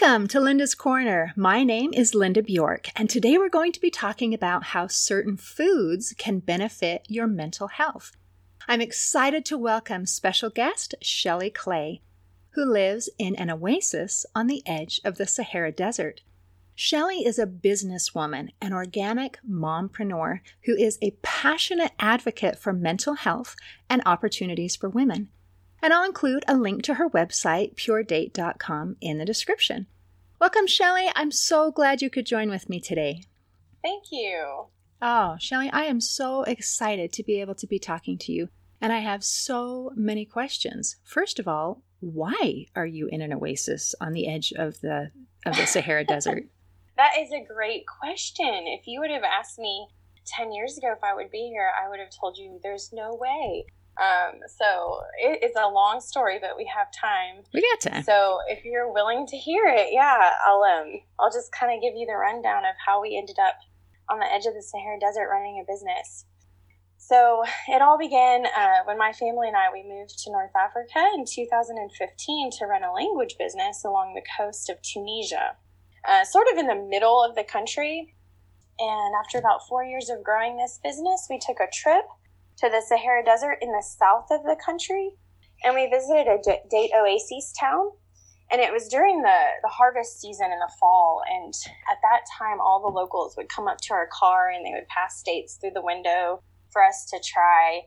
Welcome to Linda's Corner. My name is Linda Bjork, and today we're going to be talking about how certain foods can benefit your mental health. I'm excited to welcome special guest Shelley Clay, who lives in an oasis on the edge of the Sahara Desert. Shelley is a businesswoman, an organic mompreneur who is a passionate advocate for mental health and opportunities for women and I'll include a link to her website, purdate.com, in the description. Welcome, Shelley. I'm so glad you could join with me today. Thank you. Oh, Shelley, I am so excited to be able to be talking to you. And I have so many questions. First of all, why are you in an oasis on the edge of the of the Sahara Desert? That is a great question. If you would have asked me 10 years ago if I would be here, I would have told you there's no way. Um, so it's a long story, but we have time. We got time. So if you're willing to hear it, yeah, I'll um I'll just kind of give you the rundown of how we ended up on the edge of the Sahara Desert running a business. So it all began uh, when my family and I we moved to North Africa in 2015 to run a language business along the coast of Tunisia, uh, sort of in the middle of the country. And after about four years of growing this business, we took a trip to the Sahara Desert in the south of the country, and we visited a date oasis town. And it was during the, the harvest season in the fall. And at that time, all the locals would come up to our car and they would pass dates through the window for us to try.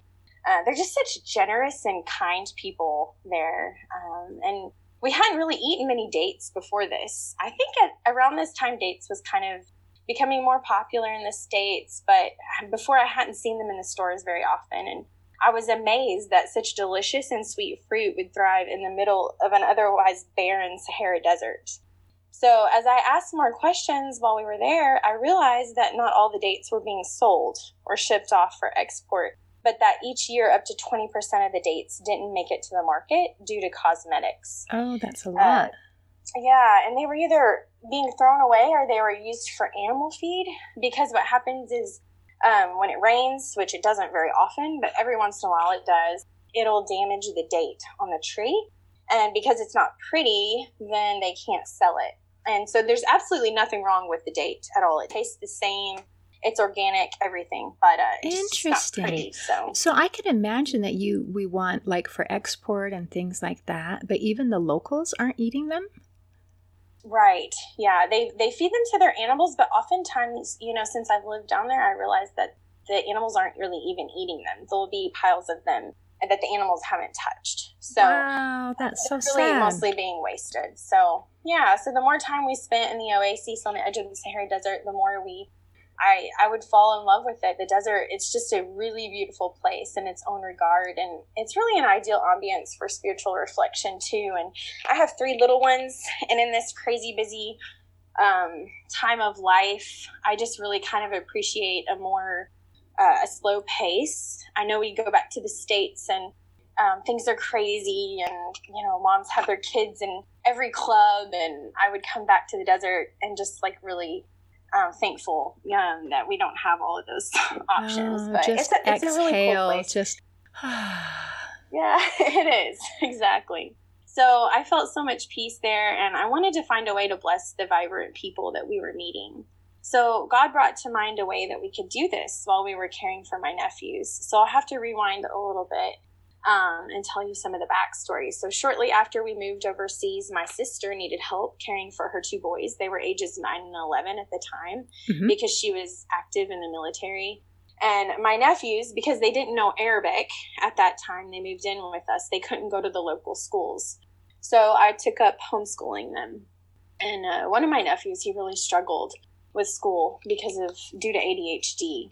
Uh, they're just such generous and kind people there. Um, and we hadn't really eaten many dates before this. I think at around this time, dates was kind of becoming more popular in the States, but before I hadn't seen them in the stores very often. And I was amazed that such delicious and sweet fruit would thrive in the middle of an otherwise barren Sahara desert. So, as I asked more questions while we were there, I realized that not all the dates were being sold or shipped off for export, but that each year up to 20% of the dates didn't make it to the market due to cosmetics. Oh, that's a lot. Uh, yeah, and they were either being thrown away or they were used for animal feed because what happens is um, when it rains, which it doesn't very often, but every once in a while it does, it'll damage the date on the tree. And because it's not pretty, then they can't sell it. And so there's absolutely nothing wrong with the date at all. It tastes the same. It's organic, everything, but uh, interesting. Pretty, so. so I can imagine that you we want like for export and things like that, but even the locals aren't eating them. Right. Yeah. They they feed them to their animals, but oftentimes, you know, since I've lived down there, I realized that the animals aren't really even eating them. There'll be piles of them that the animals haven't touched. So wow, that's so really sad. mostly being wasted. So yeah. So the more time we spent in the oasis on the edge of the Sahara Desert, the more we I, I would fall in love with it. The desert, it's just a really beautiful place in its own regard. And it's really an ideal ambience for spiritual reflection, too. And I have three little ones. And in this crazy busy um, time of life, I just really kind of appreciate a more uh, a slow pace. I know we go back to the States and um, things are crazy and you know moms have their kids in every club and i would come back to the desert and just like really um, thankful um, that we don't have all of those options. Oh, but just it's a, it's exhale, a really cool place. Just yeah, it is exactly. So I felt so much peace there, and I wanted to find a way to bless the vibrant people that we were meeting. So God brought to mind a way that we could do this while we were caring for my nephews. So I'll have to rewind a little bit um, and tell you some of the backstory. So, shortly after we moved overseas, my sister needed help caring for her two boys. They were ages 9 and 11 at the time mm-hmm. because she was active in the military. And my nephews, because they didn't know Arabic at that time, they moved in with us. They couldn't go to the local schools. So, I took up homeschooling them. And uh, one of my nephews, he really struggled with school because of due to ADHD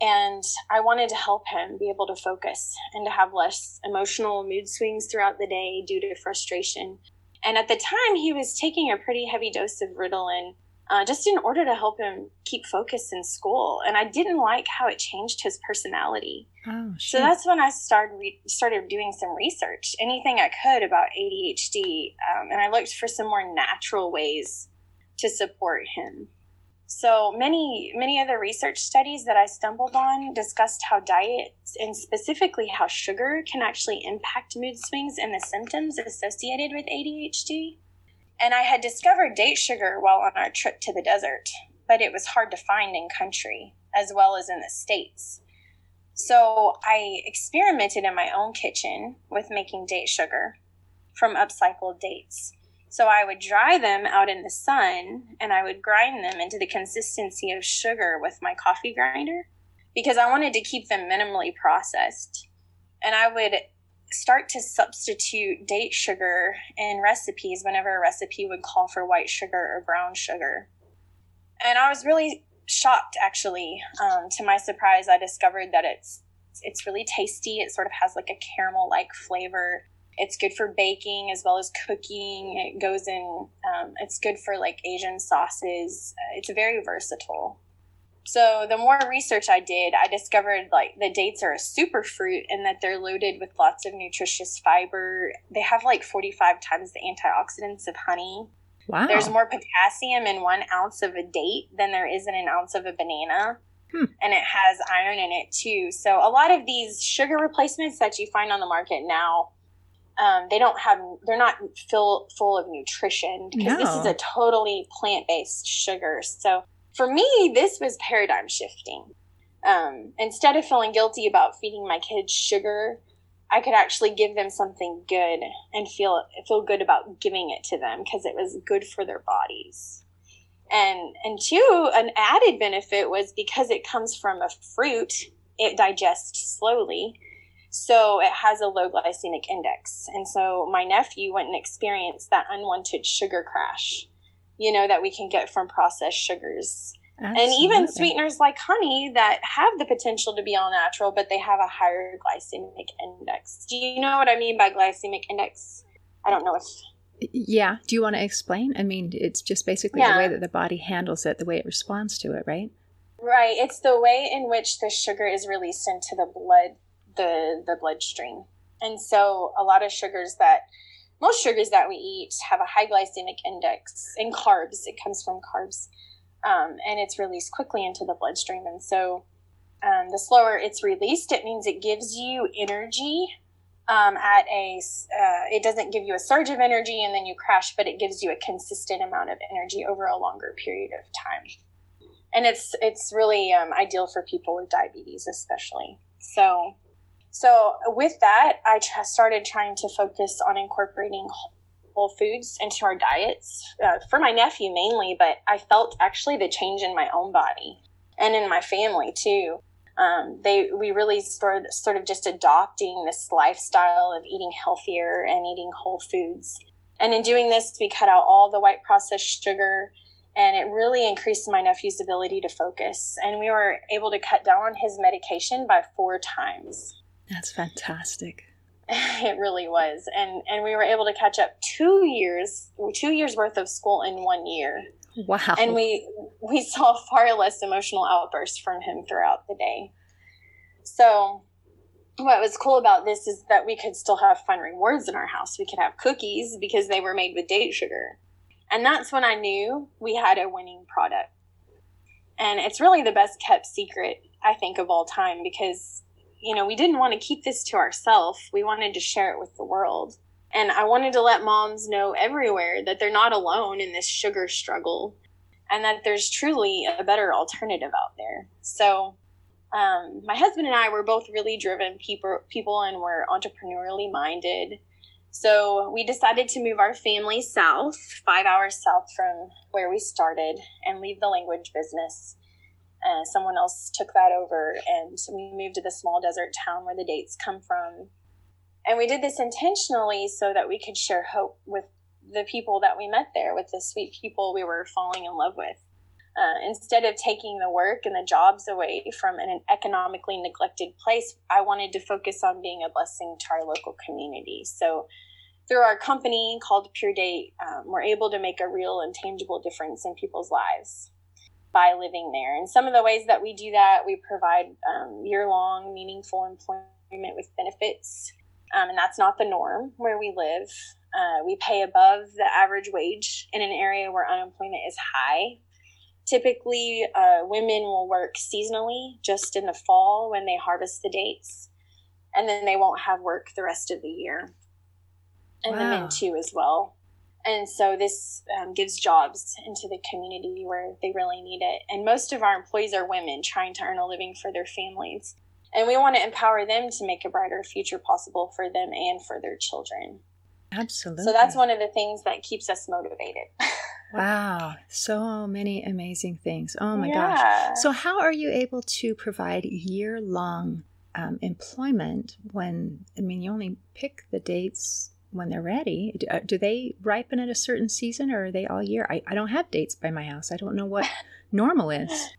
and I wanted to help him be able to focus and to have less emotional mood swings throughout the day due to frustration. And at the time, he was taking a pretty heavy dose of Ritalin uh, just in order to help him keep focus in school. And I didn't like how it changed his personality. Oh, so that's when I started re- started doing some research, anything I could about ADHD, um, and I looked for some more natural ways to support him. So many, many of the research studies that I stumbled on discussed how diet and specifically how sugar can actually impact mood swings and the symptoms associated with ADHD. And I had discovered date sugar while on our trip to the desert, but it was hard to find in country as well as in the States. So I experimented in my own kitchen with making date sugar from upcycled dates. So I would dry them out in the sun and I would grind them into the consistency of sugar with my coffee grinder because I wanted to keep them minimally processed. And I would start to substitute date sugar in recipes whenever a recipe would call for white sugar or brown sugar. And I was really shocked, actually. Um, to my surprise, I discovered that it's it's really tasty. It sort of has like a caramel like flavor. It's good for baking as well as cooking. It goes in. Um, it's good for like Asian sauces. Uh, it's very versatile. So the more research I did, I discovered like the dates are a superfruit and that they're loaded with lots of nutritious fiber. They have like 45 times the antioxidants of honey. Wow. There's more potassium in one ounce of a date than there is in an ounce of a banana. Hmm. And it has iron in it too. So a lot of these sugar replacements that you find on the market now, um, they don't have, they're not full, full of nutrition because no. this is a totally plant based sugar. So for me, this was paradigm shifting. Um, instead of feeling guilty about feeding my kids sugar, I could actually give them something good and feel feel good about giving it to them because it was good for their bodies. And and two, an added benefit was because it comes from a fruit, it digests slowly. So it has a low glycemic index. And so my nephew went and experienced that unwanted sugar crash, you know, that we can get from processed sugars. Absolutely. And even sweeteners like honey that have the potential to be all natural, but they have a higher glycemic index. Do you know what I mean by glycemic index? I don't know if. Yeah. Do you want to explain? I mean, it's just basically yeah. the way that the body handles it, the way it responds to it, right? Right. It's the way in which the sugar is released into the blood, the the bloodstream. And so a lot of sugars that most sugars that we eat have a high glycemic index in carbs. It comes from carbs um, and it's released quickly into the bloodstream. And so um, the slower it's released, it means it gives you energy um, at a, uh, it doesn't give you a surge of energy and then you crash, but it gives you a consistent amount of energy over a longer period of time. And it's, it's really um, ideal for people with diabetes, especially. So, so with that, I started trying to focus on incorporating whole foods into our diets uh, for my nephew mainly, but I felt actually the change in my own body and in my family too. Um, they we really started sort of just adopting this lifestyle of eating healthier and eating whole foods. And in doing this, we cut out all the white processed sugar, and it really increased my nephew's ability to focus. And we were able to cut down on his medication by four times. That's fantastic. it really was. And and we were able to catch up two years two years worth of school in one year. Wow. And we we saw far less emotional outbursts from him throughout the day. So what was cool about this is that we could still have fun rewards in our house. We could have cookies because they were made with date sugar. And that's when i knew we had a winning product. And it's really the best kept secret i think of all time because you know, we didn't want to keep this to ourselves. We wanted to share it with the world. And I wanted to let moms know everywhere that they're not alone in this sugar struggle and that there's truly a better alternative out there. So, um, my husband and I were both really driven people, people and were entrepreneurially minded. So we decided to move our family south, five hours south from where we started, and leave the language business and someone else took that over and we moved to the small desert town where the dates come from. And we did this intentionally so that we could share hope with the people that we met there with the sweet people we were falling in love with. Uh, instead of taking the work and the jobs away from an economically neglected place i wanted to focus on being a blessing to our local community. So through our company called PurDate um, we're able to make a real and tangible difference in people's lives by living there. And some of the ways that we do that, we provide um, year long, meaningful employment with benefits. Um, and that's not the norm where we live. Uh, we pay above the average wage in an area where unemployment is high. Typically, uh, women will work seasonally just in the fall when they harvest the dates, and then they won't have work the rest of the year. And wow. the men too, as well. And so this um, gives jobs into the community where they really need it. And most of our employees are women trying to earn a living for their families. And we want to empower them to make a brighter future possible for them and for their children. Absolutely. So that's one of the things that keeps us motivated. wow. So many amazing things. Oh my yeah. gosh. So, how are you able to provide year long um, employment when, I mean, you only pick the dates when they're ready. Do, uh, do, they ripen at a certain season or are they all year? I, I don't have dates by my house. I don't know what normal is.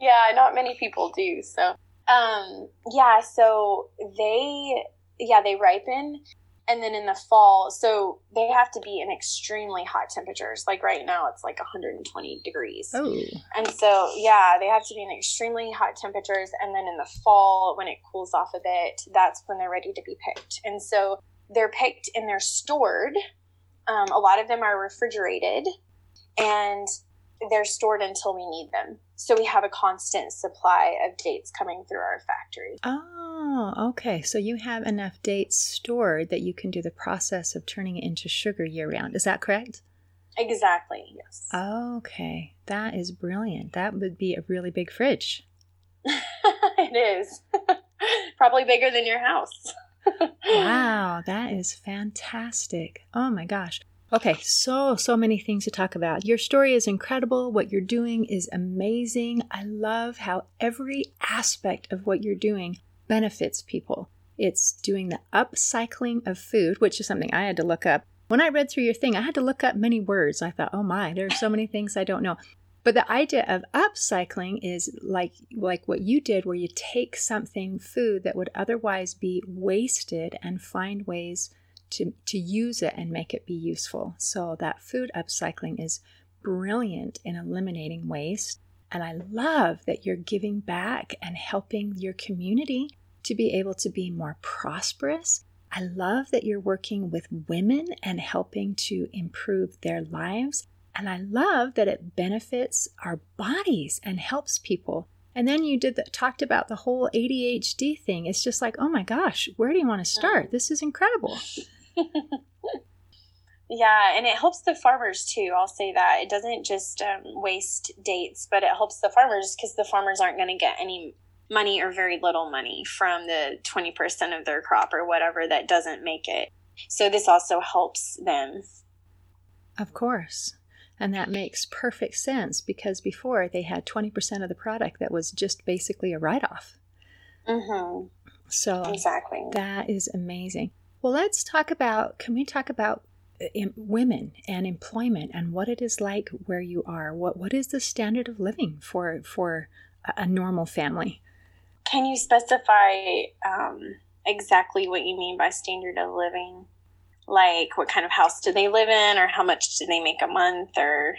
Yeah, not many people do. So, um, yeah, so they, yeah, they ripen and then in the fall so they have to be in extremely hot temperatures like right now it's like 120 degrees oh and so yeah they have to be in extremely hot temperatures and then in the fall when it cools off a bit that's when they're ready to be picked and so they're picked and they're stored um, a lot of them are refrigerated and they're stored until we need them so we have a constant supply of dates coming through our factory oh Oh, okay. So you have enough dates stored that you can do the process of turning it into sugar year round. Is that correct? Exactly, yes. Okay. That is brilliant. That would be a really big fridge. it is. Probably bigger than your house. wow, that is fantastic. Oh my gosh. Okay, so, so many things to talk about. Your story is incredible. What you're doing is amazing. I love how every aspect of what you're doing benefits people. It's doing the upcycling of food, which is something I had to look up. When I read through your thing, I had to look up many words. I thought, oh my, there are so many things I don't know. But the idea of upcycling is like like what you did where you take something food that would otherwise be wasted and find ways to, to use it and make it be useful. So that food upcycling is brilliant in eliminating waste and I love that you're giving back and helping your community to be able to be more prosperous. I love that you're working with women and helping to improve their lives. And I love that it benefits our bodies and helps people. And then you did the, talked about the whole ADHD thing. It's just like, oh my gosh, where do you want to start? This is incredible. Yeah, and it helps the farmers too. I'll say that it doesn't just um, waste dates, but it helps the farmers because the farmers aren't going to get any money or very little money from the 20% of their crop or whatever that doesn't make it. So this also helps them. Of course. And that makes perfect sense because before they had 20% of the product that was just basically a write off. Mm-hmm. So exactly. That is amazing. Well, let's talk about can we talk about women and employment and what it is like where you are. What what is the standard of living for for a normal family? Can you specify um, exactly what you mean by standard of living? Like what kind of house do they live in, or how much do they make a month, or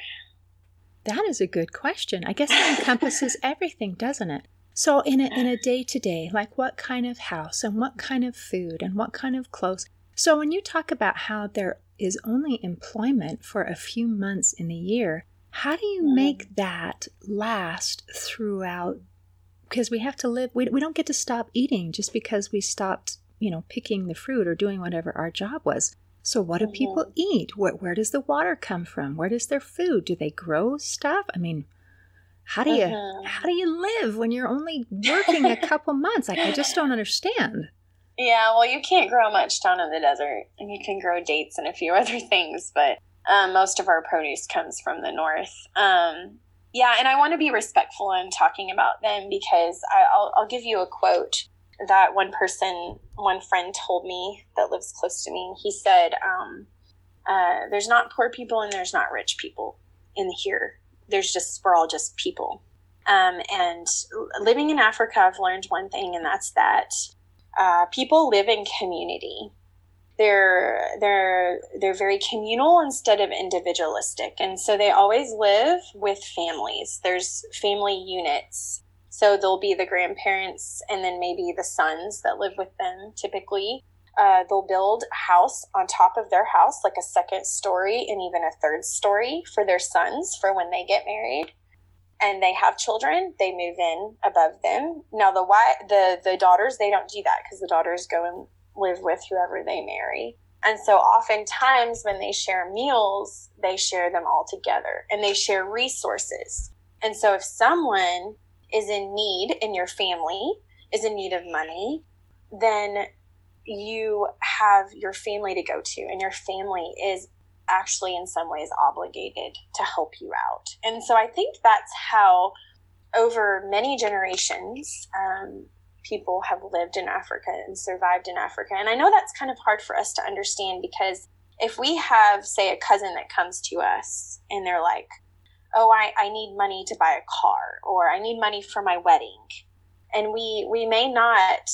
that is a good question. I guess it encompasses everything, doesn't it? So in a in a day to day, like what kind of house and what kind of food and what kind of clothes. So when you talk about how there is only employment for a few months in a year, how do you hmm. make that last throughout? Because we have to live, we, we don't get to stop eating just because we stopped, you know, picking the fruit or doing whatever our job was. So, what do people mm-hmm. eat? Where, where does the water come from? Where does their food? Do they grow stuff? I mean, how do you uh-huh. how do you live when you're only working a couple months? Like, I just don't understand. Yeah, well, you can't grow much down in the desert, and you can grow dates and a few other things, but um, most of our produce comes from the north. Um, yeah, and I want to be respectful in talking about them because I, will I'll give you a quote that one person, one friend told me that lives close to me. He said, um, uh, "There's not poor people and there's not rich people in here. There's just we're all just people." Um, and living in Africa, I've learned one thing, and that's that uh, people live in community. They're they're they're very communal instead of individualistic, and so they always live with families. There's family units, so there'll be the grandparents and then maybe the sons that live with them. Typically, uh, they'll build a house on top of their house, like a second story and even a third story for their sons for when they get married and they have children, they move in above them. Now the wife, the the daughters, they don't do that because the daughters go and live with whoever they marry. And so oftentimes when they share meals, they share them all together and they share resources. And so if someone is in need in your family, is in need of money, then you have your family to go to, and your family is actually in some ways obligated to help you out. And so I think that's how, over many generations, um, people have lived in Africa and survived in Africa. And I know that's kind of hard for us to understand because if we have, say, a cousin that comes to us and they're like, oh, I, I need money to buy a car or I need money for my wedding. And we, we may not,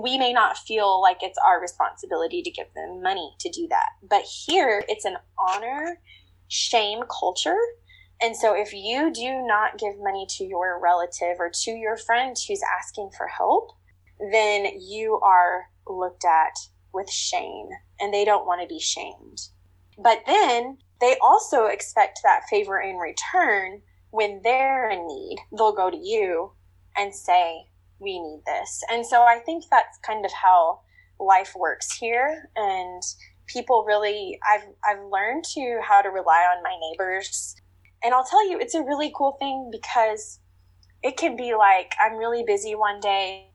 we may not feel like it's our responsibility to give them money to do that. But here it's an honor shame culture. And so if you do not give money to your relative or to your friend who's asking for help, then you are looked at with shame and they don't want to be shamed. But then they also expect that favor in return when they're in need. They'll go to you and say, We need this. And so I think that's kind of how life works here. And people really, I've, I've learned to how to rely on my neighbors. And I'll tell you, it's a really cool thing because it can be like, I'm really busy one day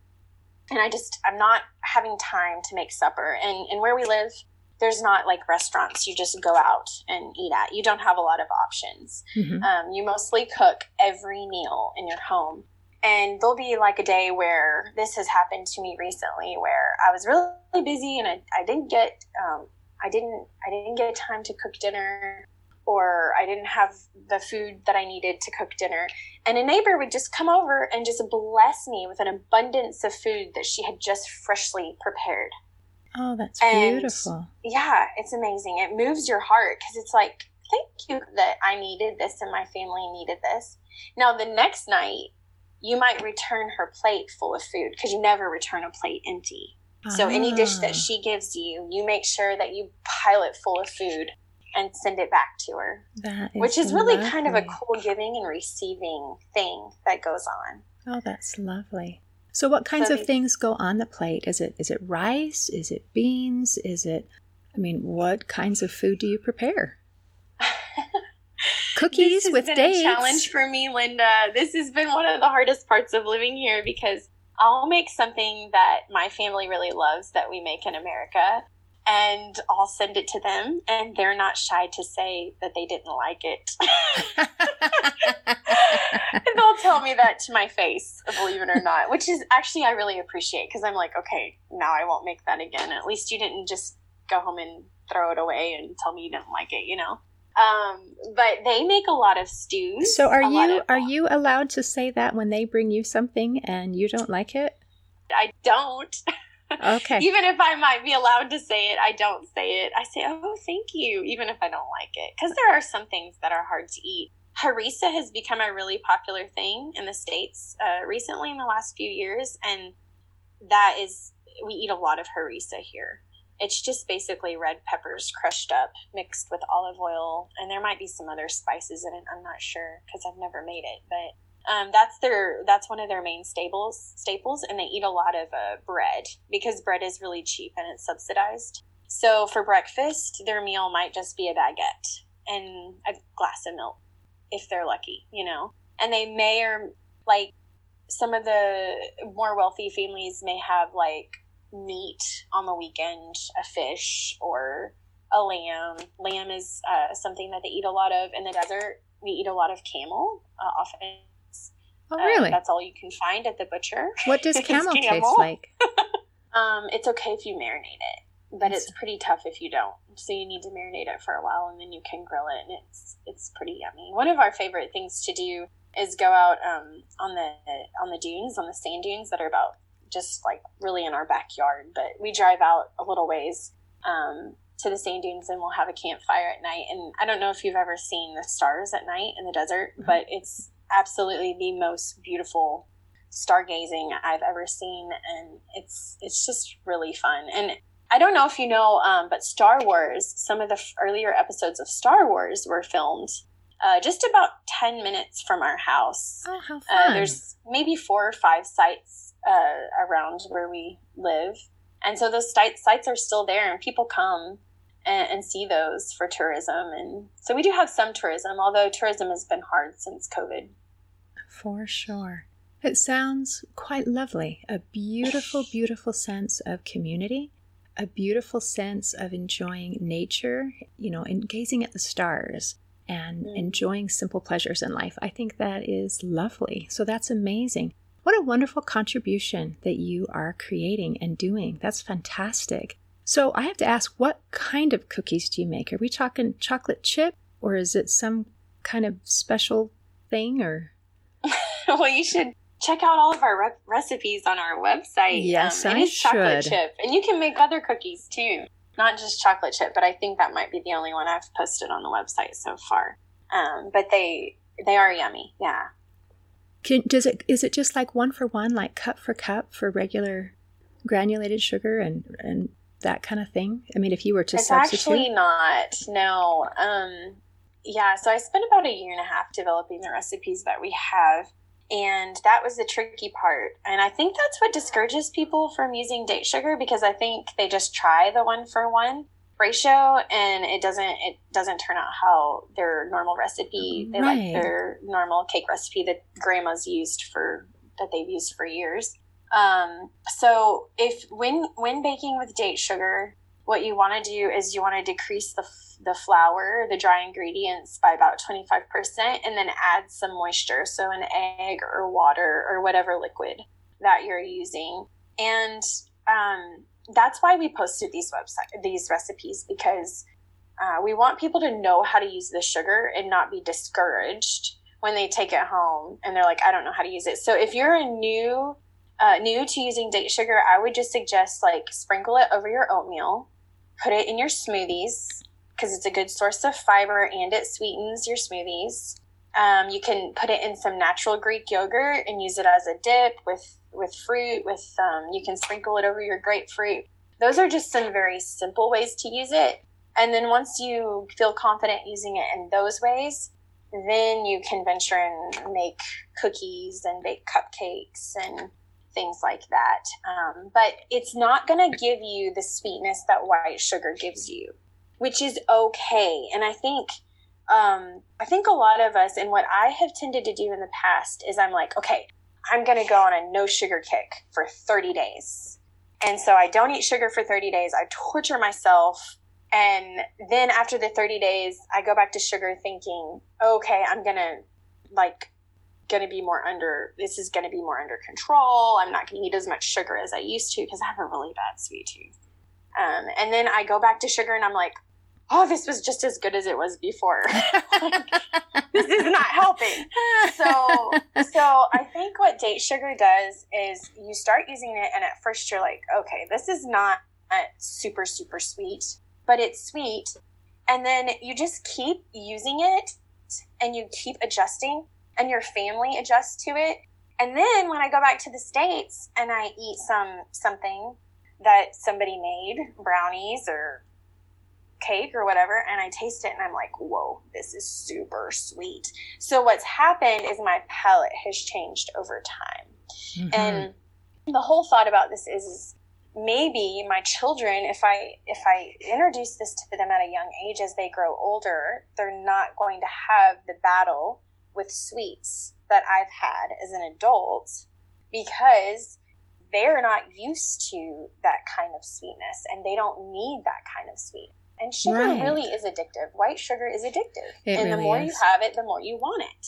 and I just, I'm not having time to make supper. And, and where we live, there's not like restaurants you just go out and eat at. You don't have a lot of options. Mm-hmm. Um, you mostly cook every meal in your home. And there'll be like a day where this has happened to me recently where I was really busy and I, I didn't get um, I didn't I didn't get time to cook dinner or I didn't have the food that I needed to cook dinner. And a neighbor would just come over and just bless me with an abundance of food that she had just freshly prepared. Oh, that's and beautiful. Yeah, it's amazing. It moves your heart because it's like, thank you that I needed this and my family needed this. Now, the next night, you might return her plate full of food because you never return a plate empty. So, any dish that ah. she gives you, you make sure that you pile it full of food and send it back to her. That is which is really kind of a cool giving and receiving thing that goes on. Oh, that's lovely. So what kinds of things go on the plate? Is it is it rice? Is it beans? Is it I mean, what kinds of food do you prepare? Cookies with dates. A challenge for me, Linda. This has been one of the hardest parts of living here because I'll make something that my family really loves that we make in America, and I'll send it to them, and they're not shy to say that they didn't like it. and they'll tell me that to my face, believe it or not, which is actually I really appreciate because I'm like, okay, now I won't make that again. At least you didn't just go home and throw it away and tell me you didn't like it, you know. Um, but they make a lot of stews. So are you of, are you allowed to say that when they bring you something and you don't like it? I don't. Okay. even if I might be allowed to say it, I don't say it. I say, "Oh, thank you," even if I don't like it, because there are some things that are hard to eat. Harissa has become a really popular thing in the states uh, recently in the last few years, and that is we eat a lot of harissa here. It's just basically red peppers crushed up, mixed with olive oil, and there might be some other spices in it. I'm not sure because I've never made it, but um, that's their that's one of their main staples staples, and they eat a lot of uh, bread because bread is really cheap and it's subsidized. So for breakfast, their meal might just be a baguette and a glass of milk if they're lucky, you know. And they may or like some of the more wealthy families may have like meat on the weekend, a fish or a lamb. Lamb is uh, something that they eat a lot of in the desert. We eat a lot of camel uh, often Oh, really? Uh, that's all you can find at the butcher. What does camel, camel. taste like? um, it's okay if you marinate it, but it's pretty tough if you don't. So you need to marinate it for a while, and then you can grill it, and it's it's pretty yummy. One of our favorite things to do is go out um, on the on the dunes, on the sand dunes that are about just like really in our backyard. But we drive out a little ways um, to the sand dunes, and we'll have a campfire at night. And I don't know if you've ever seen the stars at night in the desert, mm-hmm. but it's absolutely the most beautiful stargazing I've ever seen, and it's it's just really fun. And I don't know if you know, um, but Star Wars, some of the f- earlier episodes of Star Wars were filmed uh, just about ten minutes from our house. Oh, how uh, fun! Uh, there's maybe four or five sites uh, around where we live, And so those sites sites are still there, and people come and, and see those for tourism. And so we do have some tourism, although tourism has been hard since COVID. For sure. It sounds quite lovely. A beautiful, beautiful sense of community, a beautiful sense of enjoying nature, you know, and gazing at the stars and mm. enjoying simple pleasures in life. I think that is lovely. So that's amazing. What a wonderful contribution that you are creating and doing. That's fantastic. So I have to ask, what kind of cookies do you make? Are we talking chocolate chip or is it some kind of special thing or? well, you should check out all of our re- recipes on our website. Yes, um, I should. chocolate chip, and you can make other cookies too, not just chocolate chip. But I think that might be the only one I've posted on the website so far. Um, but they they are yummy. Yeah. Can, does it is it just like one for one, like cup for cup for regular granulated sugar and and that kind of thing? I mean, if you were to it's substitute, actually not. No. Um, yeah. So I spent about a year and a half developing the recipes that we have, and that was the tricky part. And I think that's what discourages people from using date sugar because I think they just try the one for one ratio and it doesn't it doesn't turn out how their normal recipe they right. like their normal cake recipe that grandma's used for that they've used for years um, so if when when baking with date sugar what you want to do is you want to decrease the the flour the dry ingredients by about 25% and then add some moisture so an egg or water or whatever liquid that you're using and um, that's why we posted these website these recipes because uh, we want people to know how to use the sugar and not be discouraged when they take it home and they're like, I don't know how to use it. So if you're a new uh, new to using date sugar, I would just suggest like sprinkle it over your oatmeal, put it in your smoothies because it's a good source of fiber and it sweetens your smoothies. Um, you can put it in some natural Greek yogurt and use it as a dip with with fruit. With um, you can sprinkle it over your grapefruit. Those are just some very simple ways to use it. And then once you feel confident using it in those ways, then you can venture and make cookies and bake cupcakes and things like that. Um, but it's not going to give you the sweetness that white sugar gives you, which is okay. And I think um, I think a lot of us, and what I have tended to do in the past is I'm like, okay, I'm going to go on a no sugar kick for 30 days. And so I don't eat sugar for 30 days. I torture myself. And then after the 30 days, I go back to sugar thinking, okay, I'm going to like, going to be more under, this is going to be more under control. I'm not going to eat as much sugar as I used to because I have a really bad sweet tooth. Um, and then I go back to sugar and I'm like, oh, this was just as good as it was before. this is not helping. So, so I think what date sugar does is you start using it, and at first you're like, okay, this is not super, super sweet, but it's sweet. And then you just keep using it and you keep adjusting, and your family adjusts to it. And then when I go back to the States and I eat some something that somebody made, brownies or cake or whatever and I taste it and I'm like, whoa, this is super sweet. So what's happened is my palate has changed over time. Mm-hmm. And the whole thought about this is, is maybe my children if i if i introduce this to them at a young age as they grow older they're not going to have the battle with sweets that i've had as an adult because they're not used to that kind of sweetness and they don't need that kind of sweet and sugar right. really is addictive. White sugar is addictive. It and really the more is. you have it, the more you want it.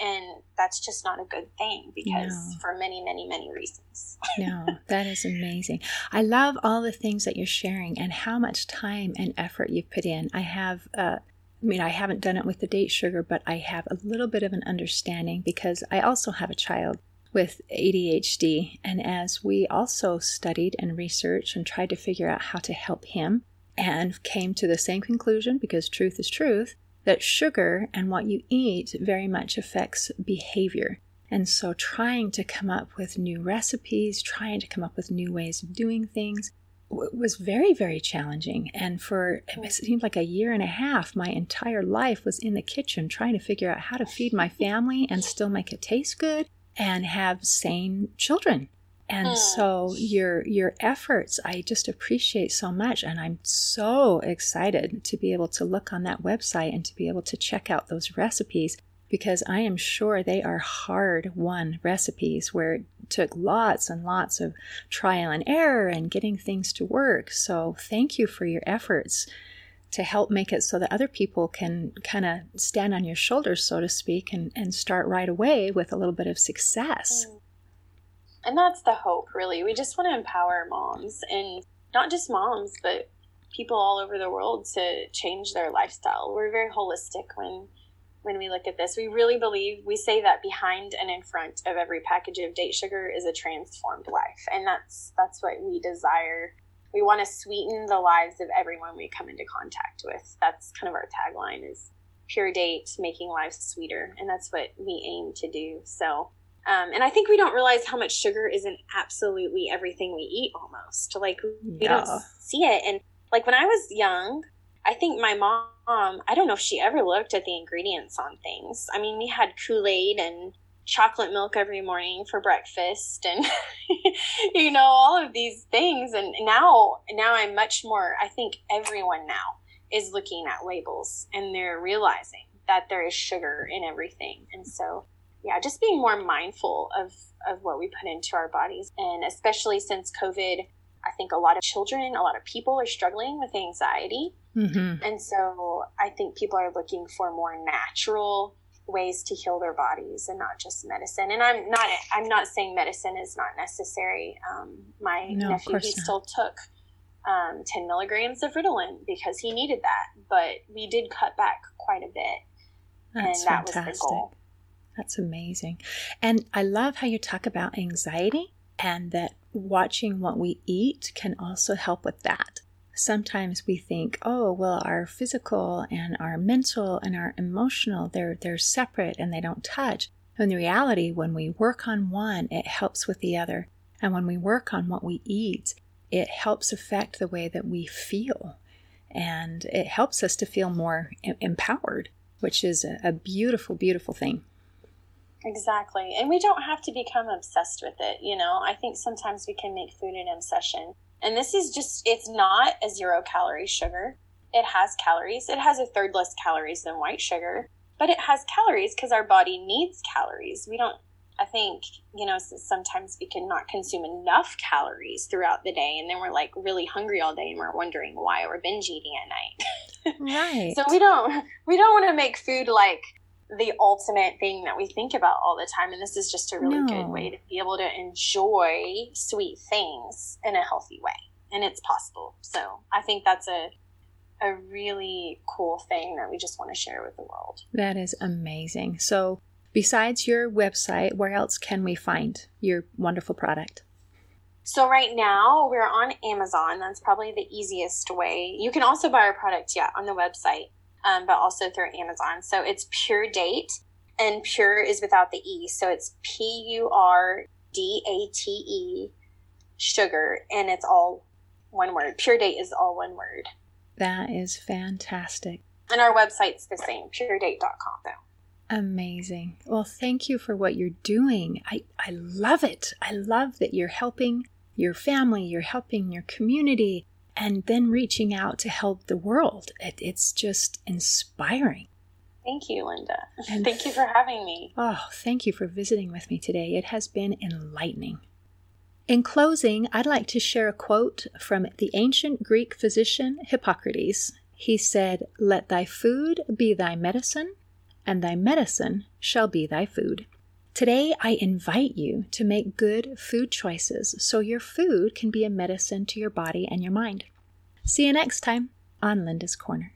And that's just not a good thing because no. for many, many, many reasons. no, that is amazing. I love all the things that you're sharing and how much time and effort you've put in. I have, uh, I mean, I haven't done it with the date sugar, but I have a little bit of an understanding because I also have a child with ADHD. And as we also studied and researched and tried to figure out how to help him, and came to the same conclusion because truth is truth that sugar and what you eat very much affects behavior. And so, trying to come up with new recipes, trying to come up with new ways of doing things was very, very challenging. And for it seemed like a year and a half, my entire life was in the kitchen trying to figure out how to feed my family and still make it taste good and have sane children. And mm. so your your efforts I just appreciate so much and I'm so excited to be able to look on that website and to be able to check out those recipes because I am sure they are hard won recipes where took lots and lots of trial and error and getting things to work. So thank you for your efforts to help make it so that other people can kind of stand on your shoulders, so to speak, and, and start right away with a little bit of success. Mm. And that's the hope, really. We just want to empower moms and not just moms, but people all over the world to change their lifestyle. We're very holistic when when we look at this. We really believe we say that behind and in front of every package of date sugar is a transformed life. And that's that's what we desire we want to sweeten the lives of everyone we come into contact with. That's kind of our tagline is PurDate, making lives sweeter. And that's what we aim to do. So, um, and I think we don't realize how much sugar is in absolutely everything we eat almost. Like we yeah. don't see it. And like when I was young, I think my mom, I don't know if she ever looked at the ingredients on things. I mean, we had Kool Aid and chocolate milk every morning for breakfast and you know all of these things. And now now i'm much more i think everyone now is looking at labels and they're realizing that there is sugar in everything. And so yeah just being more mindful of of what we put into our bodies. And especially since covid i think a lot of children a lot of people are struggling with anxiety mm-hmm. and so i think people are looking for more natural ways to heal their bodies and not just medicine. And I'm not I'm not saying medicine is not necessary. Um, my no, nephew he not. still took um, 10 milligrams of Ritalin because he needed that, but we did cut back quite a bit, That's and that fantastic. was the goal. That's amazing. And I love how you talk about anxiety and that watching what we eat can also help with that sometimes we think, oh, well, our physical and our mental and our emotional, they're, they're separate and they don't touch. In reality, when we work on one, it helps with the other. And when we work on what we eat, it helps affect the way that we feel. And it helps us to feel more empowered, which is a, a beautiful, beautiful thing. Exactly. And we don't have to become obsessed with it. You know, I think sometimes we can make food an obsession and this is just, it's not a zero calorie sugar. It has calories. It has a third less calories than white sugar, but it has calories because our body needs calories. We don't, I think, you know, sometimes we can not consume enough calories throughout the day. And then we're like really hungry all day and we're wondering why we're binge eating at night. Right. so we don't, we don't want to make food like the ultimate thing that we think about all the time. And this is just a really no. good way to be able to enjoy sweet things in a healthy way. And it's possible. So I think that's a a really cool thing that we just want to share with the world. That is amazing. So besides your website, where else can we find your wonderful product? So right now we're on Amazon. That's probably the easiest way. You can also buy our product, yeah, on the website um, but also through Amazon. So it's PurDate, and Pure is without the E. So it's P U R D A T E sugar, and it's all one word. PurDate is all one word. That is fantastic. And our website's the same, purdate.com, though. Amazing. Well, thank you for what you're doing. I, I love it. I love that you're helping your family, you're helping your community, and then reaching out to help the world. It, it's just inspiring. Thank you, Linda. And thank you for having me. Oh, thank you for visiting with me today. It has been enlightening. In closing, I'd like to share a quote from the ancient Greek physician Hippocrates. He said, Let thy food be thy medicine, and thy medicine shall be thy food. Today, I invite you to make good food choices so your food can be a medicine to your body and your mind. See you next time on Linda's Corner.